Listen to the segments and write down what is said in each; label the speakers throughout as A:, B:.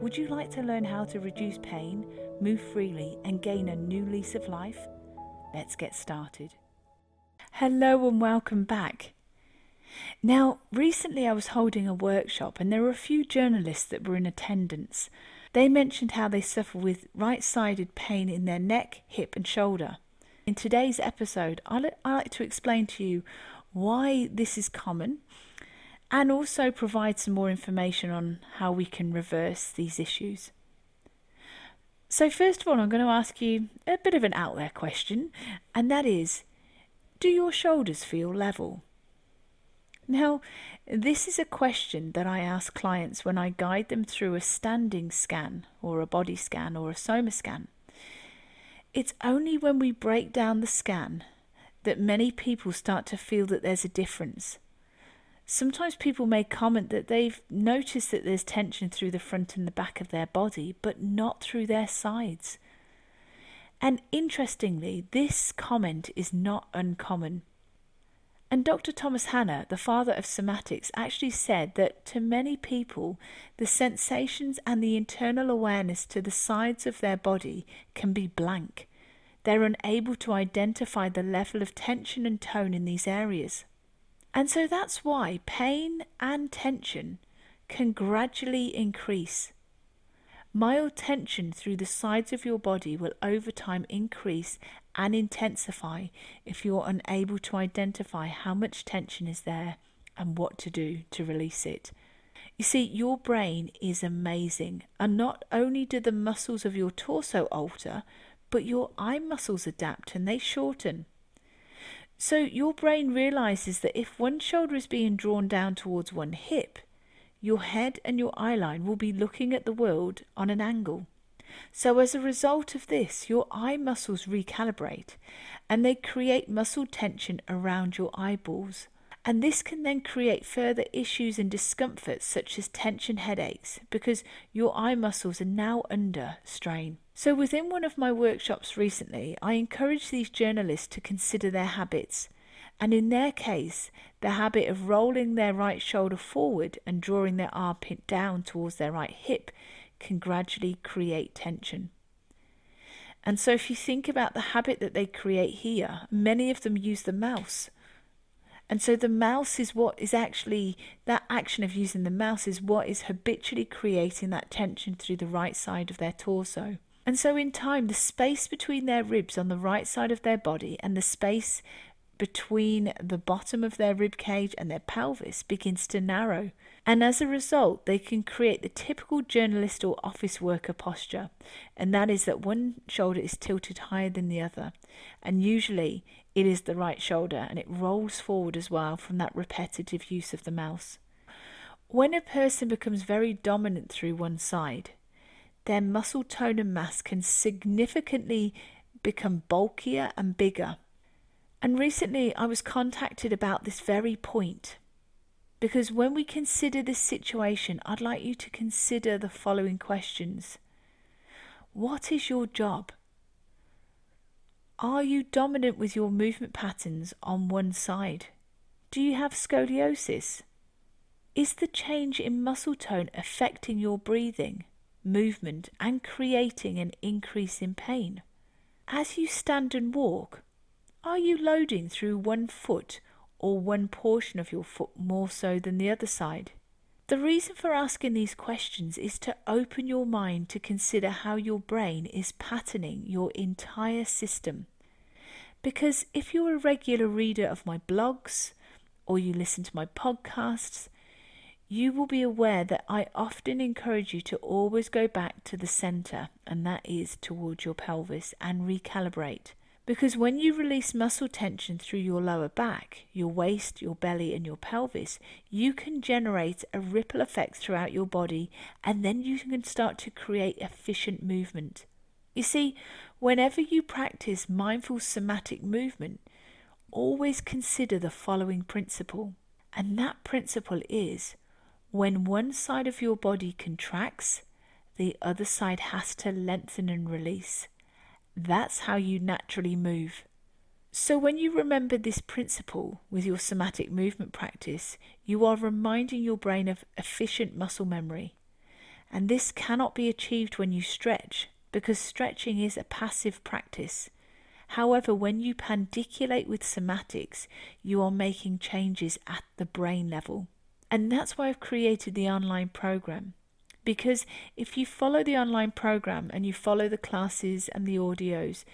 A: Would you like to learn how to reduce pain, move freely, and gain a new lease of life? Let's get started. Hello and welcome back. Now, recently I was holding a workshop and there were a few journalists that were in attendance. They mentioned how they suffer with right sided pain in their neck, hip, and shoulder. In today's episode, I'd like to explain to you why this is common and also provide some more information on how we can reverse these issues. So, first of all, I'm going to ask you a bit of an out there question, and that is Do your shoulders feel level? Now, this is a question that I ask clients when I guide them through a standing scan, or a body scan, or a soma scan. It's only when we break down the scan that many people start to feel that there's a difference Sometimes people may comment that they've noticed that there's tension through the front and the back of their body, but not through their sides. And interestingly, this comment is not uncommon. And Dr. Thomas Hanna, the father of somatics, actually said that to many people, the sensations and the internal awareness to the sides of their body can be blank. They're unable to identify the level of tension and tone in these areas. And so that's why pain and tension can gradually increase. Mild tension through the sides of your body will over time increase and intensify if you're unable to identify how much tension is there and what to do to release it. You see, your brain is amazing, and not only do the muscles of your torso alter, but your eye muscles adapt and they shorten. So your brain realizes that if one shoulder is being drawn down towards one hip, your head and your eyeline will be looking at the world on an angle. So, as a result of this, your eye muscles recalibrate and they create muscle tension around your eyeballs. And this can then create further issues and discomforts such as tension headaches because your eye muscles are now under strain. So, within one of my workshops recently, I encourage these journalists to consider their habits. And in their case, the habit of rolling their right shoulder forward and drawing their armpit down towards their right hip can gradually create tension. And so, if you think about the habit that they create here, many of them use the mouse. And so the mouse is what is actually, that action of using the mouse is what is habitually creating that tension through the right side of their torso. And so in time, the space between their ribs on the right side of their body and the space between the bottom of their rib cage and their pelvis begins to narrow. And as a result, they can create the typical journalist or office worker posture, and that is that one shoulder is tilted higher than the other. And usually it is the right shoulder and it rolls forward as well from that repetitive use of the mouse. When a person becomes very dominant through one side, their muscle tone and mass can significantly become bulkier and bigger. And recently I was contacted about this very point. Because when we consider this situation, I'd like you to consider the following questions What is your job? Are you dominant with your movement patterns on one side? Do you have scoliosis? Is the change in muscle tone affecting your breathing, movement, and creating an increase in pain? As you stand and walk, are you loading through one foot or one portion of your foot more so than the other side? The reason for asking these questions is to open your mind to consider how your brain is patterning your entire system. Because if you're a regular reader of my blogs or you listen to my podcasts, you will be aware that I often encourage you to always go back to the center, and that is towards your pelvis, and recalibrate. Because when you release muscle tension through your lower back, your waist, your belly, and your pelvis, you can generate a ripple effect throughout your body and then you can start to create efficient movement. You see, whenever you practice mindful somatic movement, always consider the following principle. And that principle is when one side of your body contracts, the other side has to lengthen and release. That's how you naturally move. So, when you remember this principle with your somatic movement practice, you are reminding your brain of efficient muscle memory. And this cannot be achieved when you stretch, because stretching is a passive practice. However, when you pandiculate with somatics, you are making changes at the brain level. And that's why I've created the online program. Because if you follow the online program and you follow the classes and the audios,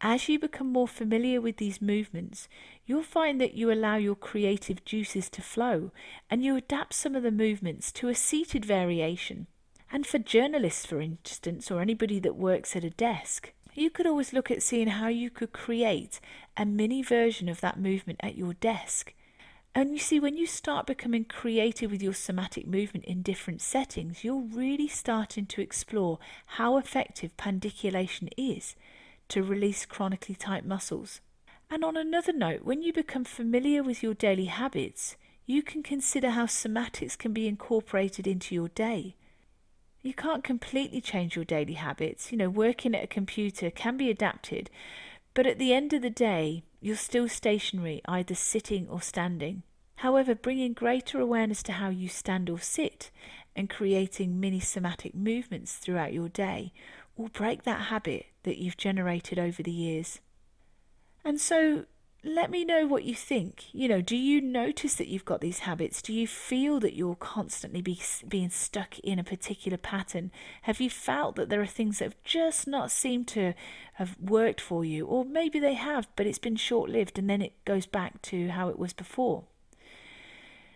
A: as you become more familiar with these movements, you'll find that you allow your creative juices to flow and you adapt some of the movements to a seated variation. And for journalists, for instance, or anybody that works at a desk, you could always look at seeing how you could create a mini version of that movement at your desk and you see, when you start becoming creative with your somatic movement in different settings, you're really starting to explore how effective pandiculation is to release chronically tight muscles. And on another note, when you become familiar with your daily habits, you can consider how somatics can be incorporated into your day. You can't completely change your daily habits. You know, working at a computer can be adapted, but at the end of the day, you're still stationary, either sitting or standing. However, bringing greater awareness to how you stand or sit and creating mini somatic movements throughout your day will break that habit that you've generated over the years. And so, let me know what you think. You know, do you notice that you've got these habits? Do you feel that you're constantly be, being stuck in a particular pattern? Have you felt that there are things that have just not seemed to have worked for you? Or maybe they have, but it's been short lived and then it goes back to how it was before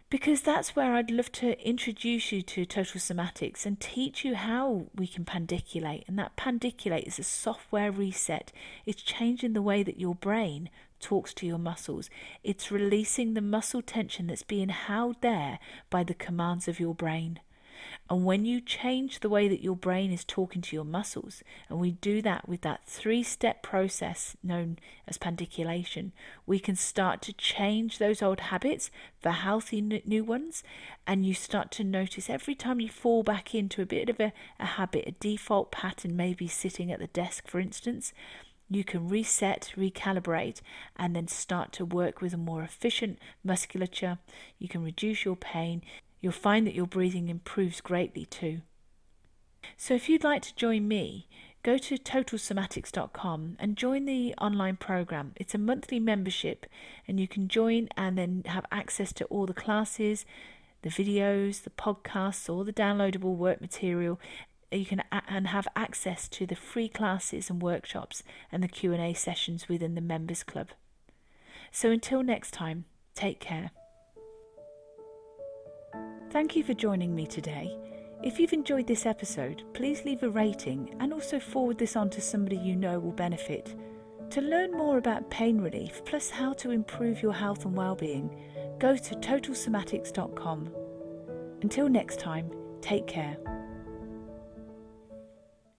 A: because that's where I'd love to introduce you to total somatics and teach you how we can pandiculate. And that pandiculate is a software reset, it's changing the way that your brain talks to your muscles, it's releasing the muscle tension that's being held there by the commands of your brain. And when you change the way that your brain is talking to your muscles, and we do that with that three step process known as pandiculation, we can start to change those old habits for healthy new ones. And you start to notice every time you fall back into a bit of a, a habit, a default pattern, maybe sitting at the desk, for instance, you can reset, recalibrate, and then start to work with a more efficient musculature. You can reduce your pain you'll find that your breathing improves greatly too. So, if you'd like to join me, go to totalsomatics.com and join the online program. It's a monthly membership, and you can join and then have access to all the classes, the videos, the podcasts, all the downloadable work material. You can a- and have access to the free classes and workshops and the Q&A sessions within the members club. So until next time, take care. Thank you for joining me today. If you've enjoyed this episode, please leave a rating and also forward this on to somebody you know will benefit. To learn more about pain relief plus how to improve your health and well-being, go to totalsomatics.com. Until next time, take care.